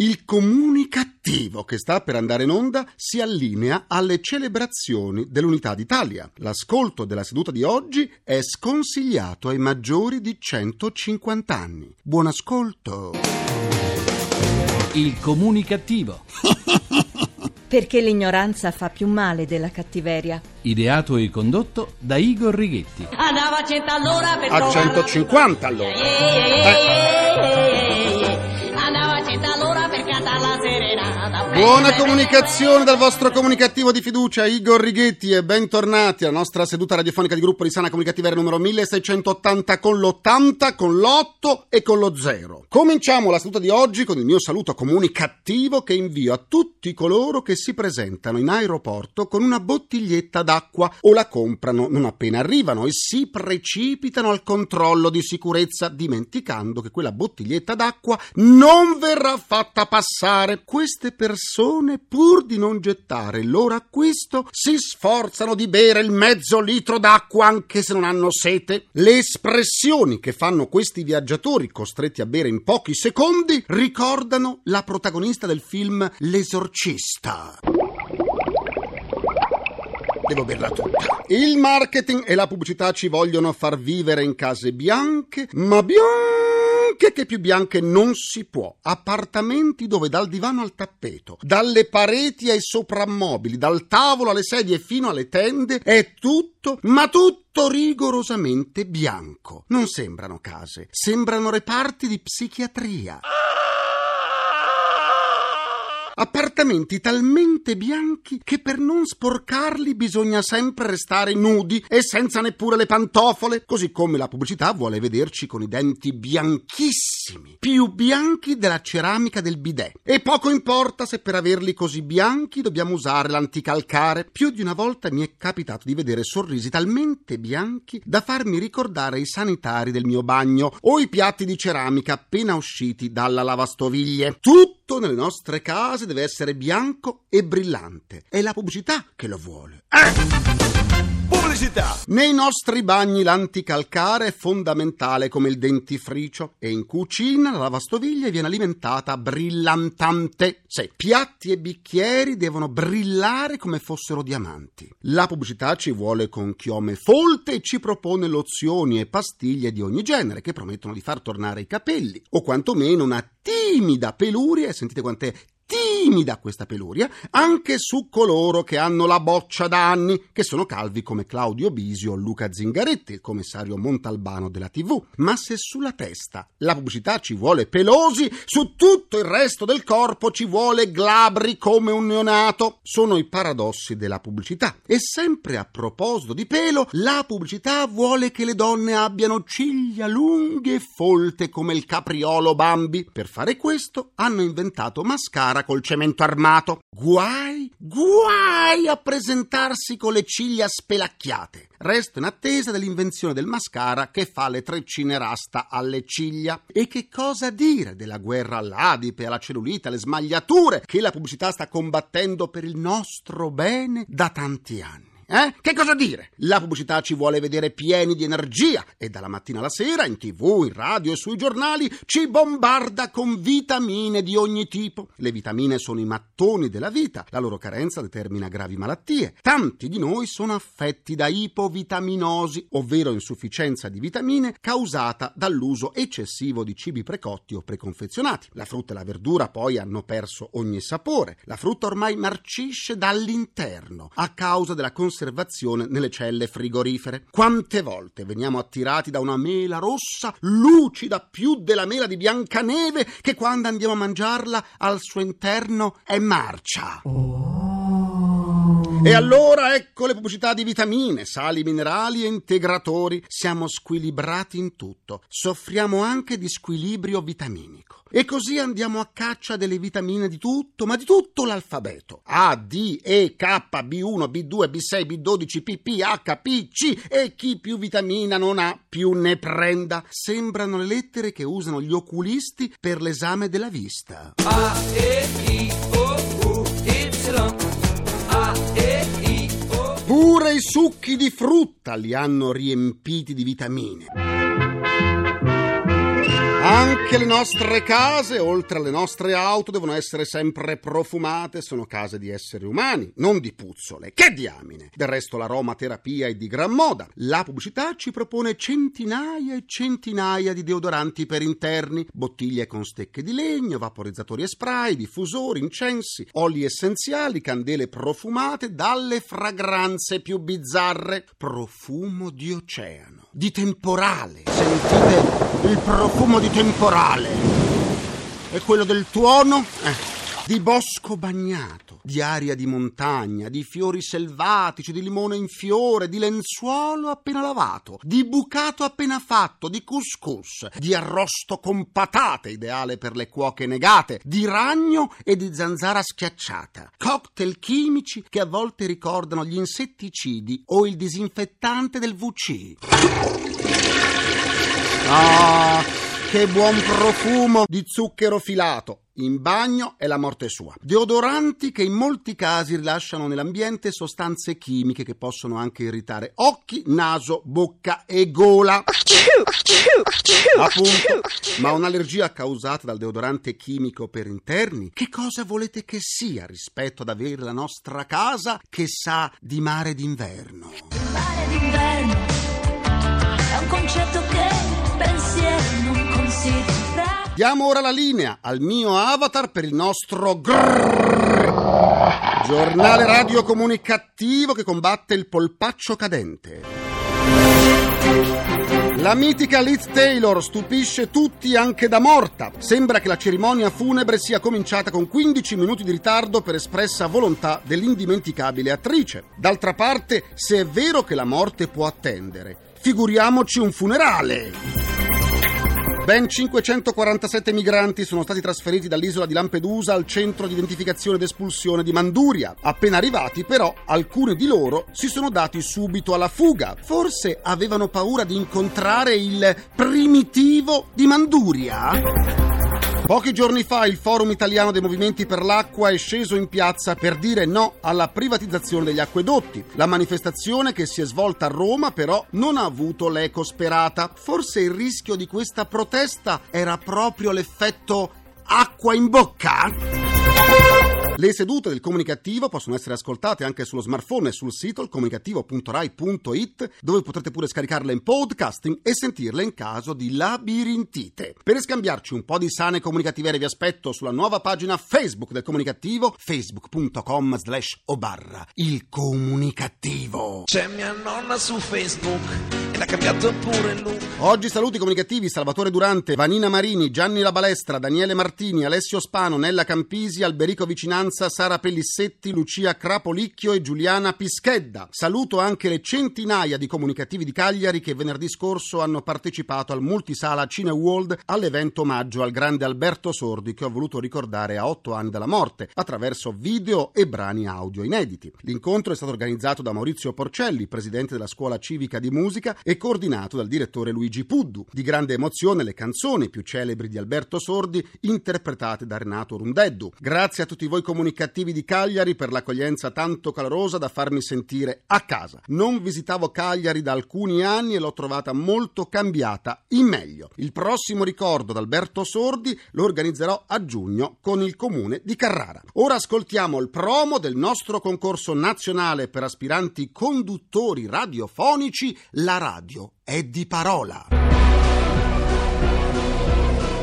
Il comunicativo che sta per andare in onda si allinea alle celebrazioni dell'Unità d'Italia. L'ascolto della seduta di oggi è sconsigliato ai maggiori di 150 anni. Buon ascolto. Il comunicativo. Perché l'ignoranza fa più male della cattiveria. Ideato e condotto da Igor Righetti. Andava a 100 all'ora per A 150 allora. Andava a 100 all'ora per cantare la serenata. Buona comunicazione dal vostro comunicativo di fiducia, Igor Righetti, e bentornati alla nostra seduta radiofonica di gruppo di sana comunicativa numero 1680 con l'80, con l'8 e con lo 0. Cominciamo la seduta di oggi con il mio saluto comunicativo che invio a tutti coloro che si presentano in aeroporto con una bottiglietta d'acqua o la comprano non appena arrivano e si precipitano al controllo di sicurezza dimenticando che quella bottiglietta d'acqua non verrà fatta passare. Queste persone, pur di non gettare il loro acquisto, si sforzano di bere il mezzo litro d'acqua anche se non hanno sete. Le espressioni che fanno questi viaggiatori costretti a bere in pochi secondi ricordano la protagonista del film L'esorcista. Devo berla tutta. Il marketing e la pubblicità ci vogliono far vivere in case bianche, ma bianche che più bianche non si può. Appartamenti dove dal divano al tappeto, dalle pareti ai soprammobili, dal tavolo alle sedie fino alle tende, è tutto, ma tutto rigorosamente bianco. Non sembrano case, sembrano reparti di psichiatria. Appartamenti talmente bianchi che per non sporcarli bisogna sempre restare nudi e senza neppure le pantofole, così come la pubblicità vuole vederci con i denti bianchissimi, più bianchi della ceramica del bidet. E poco importa se per averli così bianchi dobbiamo usare l'anticalcare. Più di una volta mi è capitato di vedere sorrisi talmente bianchi da farmi ricordare i sanitari del mio bagno o i piatti di ceramica appena usciti dalla lavastoviglie. Tutto nelle nostre case deve essere bianco e brillante. È la pubblicità che lo vuole. Eh! Pubblicità! Nei nostri bagni l'anticalcare è fondamentale come il dentifricio e in cucina la lavastoviglie viene alimentata brillantante. Sì, piatti e bicchieri devono brillare come fossero diamanti. La pubblicità ci vuole con chiome folte e ci propone lozioni e pastiglie di ogni genere che promettono di far tornare i capelli o quantomeno una timida peluria, sentite quant'è timida questa peluria, anche su coloro che hanno la boccia da anni, che sono calvi come Claudio Bisio o Luca Zingaretti, il commissario Montalbano della TV. Ma se sulla testa la pubblicità ci vuole pelosi, su tutto il resto del corpo ci vuole glabri come un neonato. Sono i paradossi della pubblicità. E sempre a proposito di pelo, la pubblicità vuole che le donne abbiano ciglia lunghe e folte come il capriolo Bambi. Per fare questo hanno inventato mascara col cemento armato. Guai, guai a presentarsi con le ciglia spelacchiate. Resto in attesa dell'invenzione del mascara che fa le treccine rasta alle ciglia. E che cosa dire della guerra all'adipe, alla cellulite, alle smagliature che la pubblicità sta combattendo per il nostro bene da tanti anni? Eh? Che cosa dire? La pubblicità ci vuole vedere pieni di energia e dalla mattina alla sera in tv, in radio e sui giornali ci bombarda con vitamine di ogni tipo. Le vitamine sono i mattoni della vita, la loro carenza determina gravi malattie. Tanti di noi sono affetti da ipovitaminosi, ovvero insufficienza di vitamine causata dall'uso eccessivo di cibi precotti o preconfezionati. La frutta e la verdura poi hanno perso ogni sapore. La frutta ormai marcisce dall'interno a causa della conservazione conservazione nelle celle frigorifere. Quante volte veniamo attirati da una mela rossa lucida più della mela di Biancaneve che quando andiamo a mangiarla al suo interno è marcia. E allora ecco le pubblicità di vitamine, sali minerali e integratori. Siamo squilibrati in tutto. Soffriamo anche di squilibrio vitaminico. E così andiamo a caccia delle vitamine di tutto, ma di tutto l'alfabeto. A, D, E, K, B1, B2, B6, B12, PP, H, P, C e chi più vitamina non ha più ne prenda. Sembrano le lettere che usano gli oculisti per l'esame della vista. A, E, I, I succhi di frutta li hanno riempiti di vitamine. Anche le nostre case, oltre alle nostre auto, devono essere sempre profumate. Sono case di esseri umani, non di puzzole. Che diamine! Del resto l'aromaterapia è di gran moda. La pubblicità ci propone centinaia e centinaia di deodoranti per interni, bottiglie con stecche di legno, vaporizzatori e spray, diffusori, incensi, oli essenziali, candele profumate dalle fragranze più bizzarre. Profumo di oceano, di temporale. Sentite il profumo di temporale. E quello del tuono? Eh, di bosco bagnato, di aria di montagna, di fiori selvatici, di limone in fiore, di lenzuolo appena lavato, di bucato appena fatto, di couscous, di arrosto con patate, ideale per le cuoche negate, di ragno e di zanzara schiacciata. Cocktail chimici che a volte ricordano gli insetticidi o il disinfettante del WC. Ah, che buon profumo di zucchero filato! In bagno è la morte sua. Deodoranti che in molti casi rilasciano nell'ambiente sostanze chimiche che possono anche irritare occhi, naso, bocca e gola. Appunto, ma un'allergia causata dal deodorante chimico per interni, che cosa volete che sia rispetto ad avere la nostra casa che sa di mare d'inverno? mare d'inverno è un concetto che pensiero non considera. Diamo ora la linea al mio avatar per il nostro grrrr, giornale radio comunicativo che combatte il polpaccio cadente. La mitica Liz Taylor stupisce tutti anche da morta. Sembra che la cerimonia funebre sia cominciata con 15 minuti di ritardo per espressa volontà dell'indimenticabile attrice. D'altra parte, se è vero che la morte può attendere, figuriamoci un funerale. Ben 547 migranti sono stati trasferiti dall'isola di Lampedusa al centro di identificazione ed espulsione di Manduria. Appena arrivati, però, alcuni di loro si sono dati subito alla fuga. Forse avevano paura di incontrare il primitivo di Manduria? Pochi giorni fa il Forum Italiano dei Movimenti per l'Acqua è sceso in piazza per dire no alla privatizzazione degli acquedotti. La manifestazione che si è svolta a Roma però non ha avuto l'eco sperata. Forse il rischio di questa protesta era proprio l'effetto acqua in bocca? Le sedute del comunicativo possono essere ascoltate anche sullo smartphone e sul sito ilcomunicativo.rai.it dove potrete pure scaricarle in podcasting e sentirle in caso di labirintite. Per scambiarci un po' di sane comunicativere vi aspetto sulla nuova pagina Facebook del comunicativo facebook.com slash o barra il comunicativo. C'è mia nonna su Facebook e l'ha cambiato pure look. Oggi saluti comunicativi Salvatore Durante, Vanina Marini, Gianni La Balestra, Daniele Martini, Alessio Spano, Nella Campisi, Alberico Vicinanza, Sara Pellissetti, Lucia Crapolicchio e Giuliana Pischedda. Saluto anche le centinaia di comunicativi di Cagliari che venerdì scorso hanno partecipato al multisala Cine World all'evento omaggio al grande Alberto Sordi che ho voluto ricordare a otto anni dalla morte attraverso video e brani audio inediti. L'incontro è stato organizzato da Maurizio Porcelli, presidente della scuola civica di musica e coordinato dal direttore Luigi Puddu. Di grande emozione le canzoni più celebri di Alberto Sordi interpretate da Renato Rundeddu. Grazie a tutti voi comunicativi di Cagliari per l'accoglienza tanto calorosa da farmi sentire a casa. Non visitavo Cagliari da alcuni anni e l'ho trovata molto cambiata in meglio. Il prossimo ricordo d'Alberto Sordi lo organizzerò a giugno con il comune di Carrara. Ora ascoltiamo il promo del nostro concorso nazionale per aspiranti conduttori radiofonici La radio è di parola.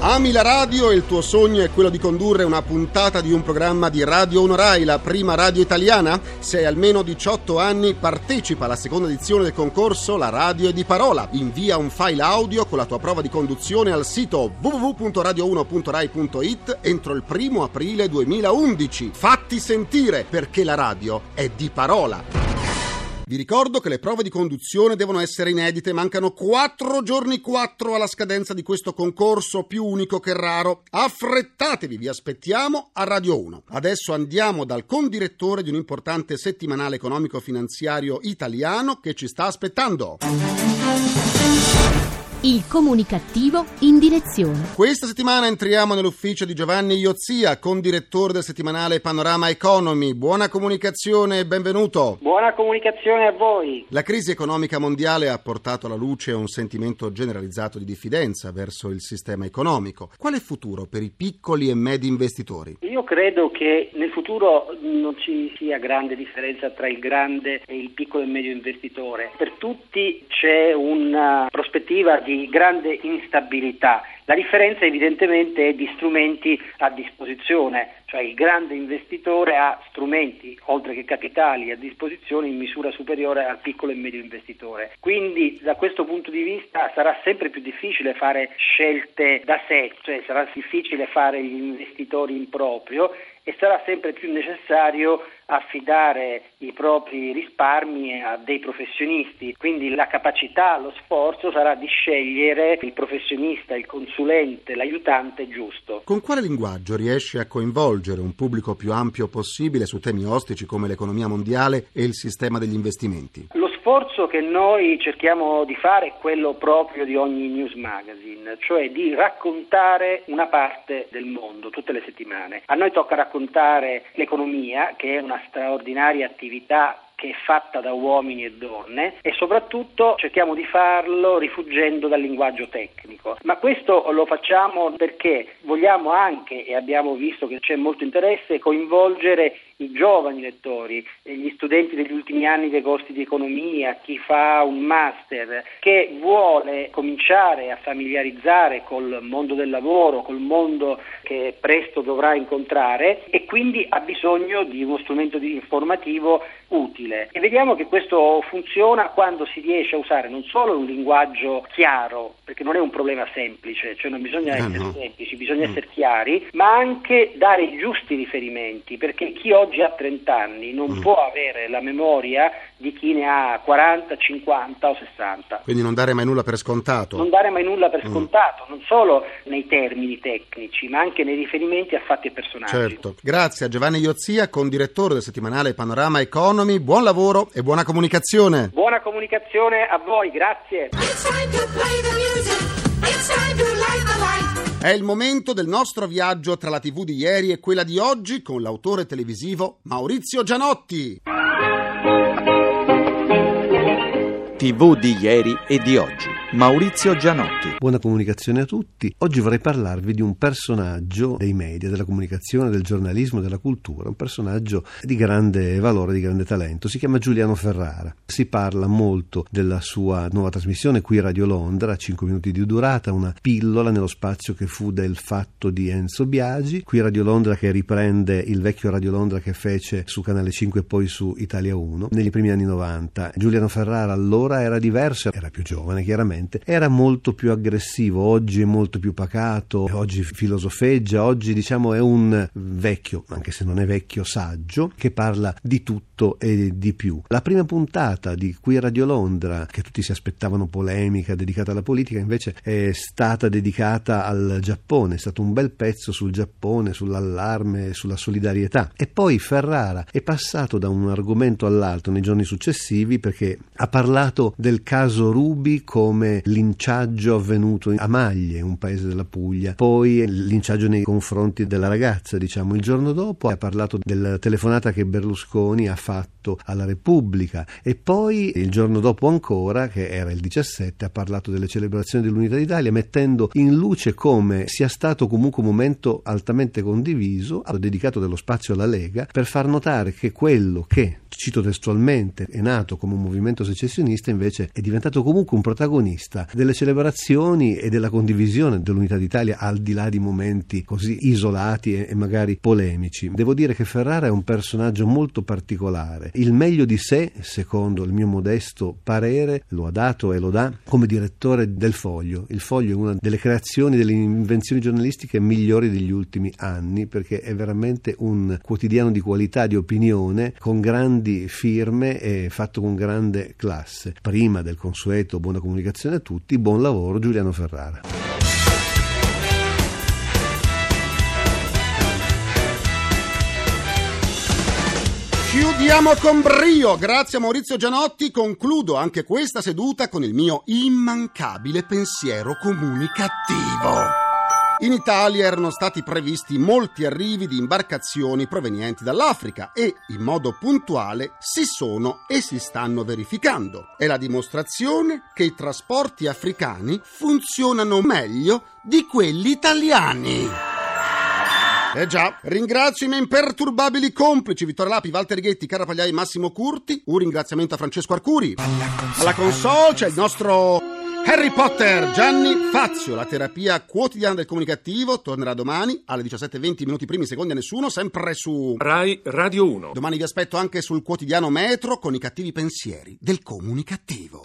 Ami la radio e il tuo sogno è quello di condurre una puntata di un programma di Radio 1 Rai, la prima radio italiana? Se hai almeno 18 anni, partecipa alla seconda edizione del concorso La radio è di parola. Invia un file audio con la tua prova di conduzione al sito www.radio1.rai.it entro il primo aprile 2011. Fatti sentire perché la radio è di parola. Vi ricordo che le prove di conduzione devono essere inedite, mancano 4 giorni 4 alla scadenza di questo concorso più unico che raro. Affrettatevi, vi aspettiamo a Radio 1. Adesso andiamo dal condirettore di un importante settimanale economico-finanziario italiano che ci sta aspettando. Il comunicativo in direzione. Questa settimana entriamo nell'ufficio di Giovanni Iozia, condirettore del settimanale Panorama Economy. Buona comunicazione e benvenuto. Buona comunicazione a voi. La crisi economica mondiale ha portato alla luce un sentimento generalizzato di diffidenza verso il sistema economico. Quale futuro per i piccoli e medi investitori? Io credo che nel futuro non ci sia grande differenza tra il grande e il piccolo e medio investitore. Per tutti c'è una prospettiva di grande instabilità. La differenza evidentemente è di strumenti a disposizione, cioè il grande investitore ha strumenti, oltre che capitali, a disposizione in misura superiore al piccolo e medio investitore. Quindi da questo punto di vista sarà sempre più difficile fare scelte da sé, cioè sarà difficile fare gli investitori in proprio e sarà sempre più necessario affidare i propri risparmi a dei professionisti, quindi la capacità, lo sforzo sarà di scegliere il professionista, il consulente, l'aiutante giusto. Con quale linguaggio riesce a coinvolgere un pubblico più ampio possibile su temi ostici come l'economia mondiale e il sistema degli investimenti? Lo sforzo che noi cerchiamo di fare è quello proprio di ogni news magazine, cioè di raccontare una parte del mondo tutte le settimane. A noi tocca raccontare l'economia, che è una straordinaria attività che è fatta da uomini e donne e soprattutto cerchiamo di farlo rifuggendo dal linguaggio tecnico. Ma questo lo facciamo perché vogliamo anche, e abbiamo visto che c'è molto interesse, coinvolgere i giovani lettori, gli studenti degli ultimi anni dei corsi di economia, chi fa un master, che vuole cominciare a familiarizzare col mondo del lavoro, col mondo che presto dovrà incontrare e quindi ha bisogno di uno strumento informativo utile. E vediamo che questo funziona quando si riesce a usare non solo un linguaggio chiaro, perché non è un problema semplice, cioè non bisogna Ah, essere semplici, bisogna Mm. essere chiari, ma anche dare i giusti riferimenti, perché chi oggi ha 30 anni non Mm. può avere la memoria di chi ne ha 40, 50 o 60. Quindi non dare mai nulla per scontato. Non dare mai nulla per Mm. scontato, non solo nei termini tecnici, ma anche nei riferimenti a fatti e personaggi. Certo. Grazie a Giovanni Iozia, condirettore del settimanale Panorama Economy. Buon lavoro e buona comunicazione. Buona comunicazione a voi, grazie. È il momento del nostro viaggio tra la TV di ieri e quella di oggi con l'autore televisivo Maurizio Gianotti. TV di ieri e di oggi. Maurizio Gianotti. Buona comunicazione a tutti. Oggi vorrei parlarvi di un personaggio dei media, della comunicazione, del giornalismo, della cultura, un personaggio di grande valore, di grande talento. Si chiama Giuliano Ferrara. Si parla molto della sua nuova trasmissione qui Radio Londra, 5 minuti di durata, una pillola nello spazio che fu del fatto di Enzo Biagi. Qui Radio Londra che riprende il vecchio Radio Londra che fece su Canale 5 e poi su Italia 1 negli primi anni 90. Giuliano Ferrara allora era diverso, era più giovane chiaramente, era molto più aggressivo, oggi è molto più pacato, oggi filosofeggia, oggi diciamo è un vecchio, anche se non è vecchio, saggio, che parla di tutto e di più. La prima puntata di Qui Radio Londra, che tutti si aspettavano polemica dedicata alla politica, invece è stata dedicata al Giappone, è stato un bel pezzo sul Giappone, sull'allarme, sulla solidarietà. E poi Ferrara è passato da un argomento all'altro nei giorni successivi perché ha parlato del caso Rubi come linciaggio avvenuto a Maglie, un paese della Puglia, poi linciaggio nei confronti della ragazza, diciamo, il giorno dopo. Ha parlato della telefonata che Berlusconi ha fatto alla Repubblica. E poi il giorno dopo ancora, che era il 17, ha parlato delle celebrazioni dell'Unità d'Italia mettendo in luce come sia stato comunque un momento altamente condiviso, ha dedicato dello spazio alla Lega per far notare che quello che, cito testualmente, è nato come un movimento secessionista invece è diventato comunque un protagonista delle celebrazioni e della condivisione dell'Unità d'Italia al di là di momenti così isolati e magari polemici. Devo dire che Ferrara è un personaggio molto particolare. Il meglio di sé, secondo il mio modesto parere, lo ha dato e lo dà come direttore del Foglio. Il Foglio è una delle creazioni, delle invenzioni giornalistiche migliori degli ultimi anni perché è veramente un quotidiano di qualità, di opinione, con grandi firme e fatto con grande classe. Prima del consueto buona comunicazione a tutti, buon lavoro Giuliano Ferrara. Chiudiamo con brio. Grazie a Maurizio Gianotti concludo anche questa seduta con il mio immancabile pensiero comunicativo. In Italia erano stati previsti molti arrivi di imbarcazioni provenienti dall'Africa e, in modo puntuale, si sono e si stanno verificando. È la dimostrazione che i trasporti africani funzionano meglio di quelli italiani. Eh già, ringrazio i miei imperturbabili complici Vittorio Lapi, Walter Ghetti, Carra Pagliai, Massimo Curti. Un ringraziamento a Francesco Arcuri. Alla console c'è il nostro Harry Potter, Gianni Fazio, la terapia quotidiana del comunicativo, tornerà domani alle 17.20 minuti primi secondi a nessuno, sempre su Rai Radio 1. Domani vi aspetto anche sul quotidiano Metro con i cattivi pensieri del comunicativo.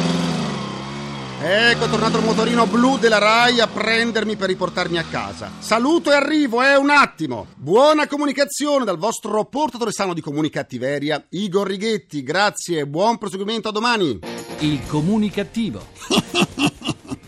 Ecco, è tornato il motorino blu della Rai a prendermi per riportarmi a casa. Saluto e arrivo, è un attimo. Buona comunicazione dal vostro portatore sano di comunicattiveria, Igor Righetti. Grazie e buon proseguimento a domani. Il comunicativo.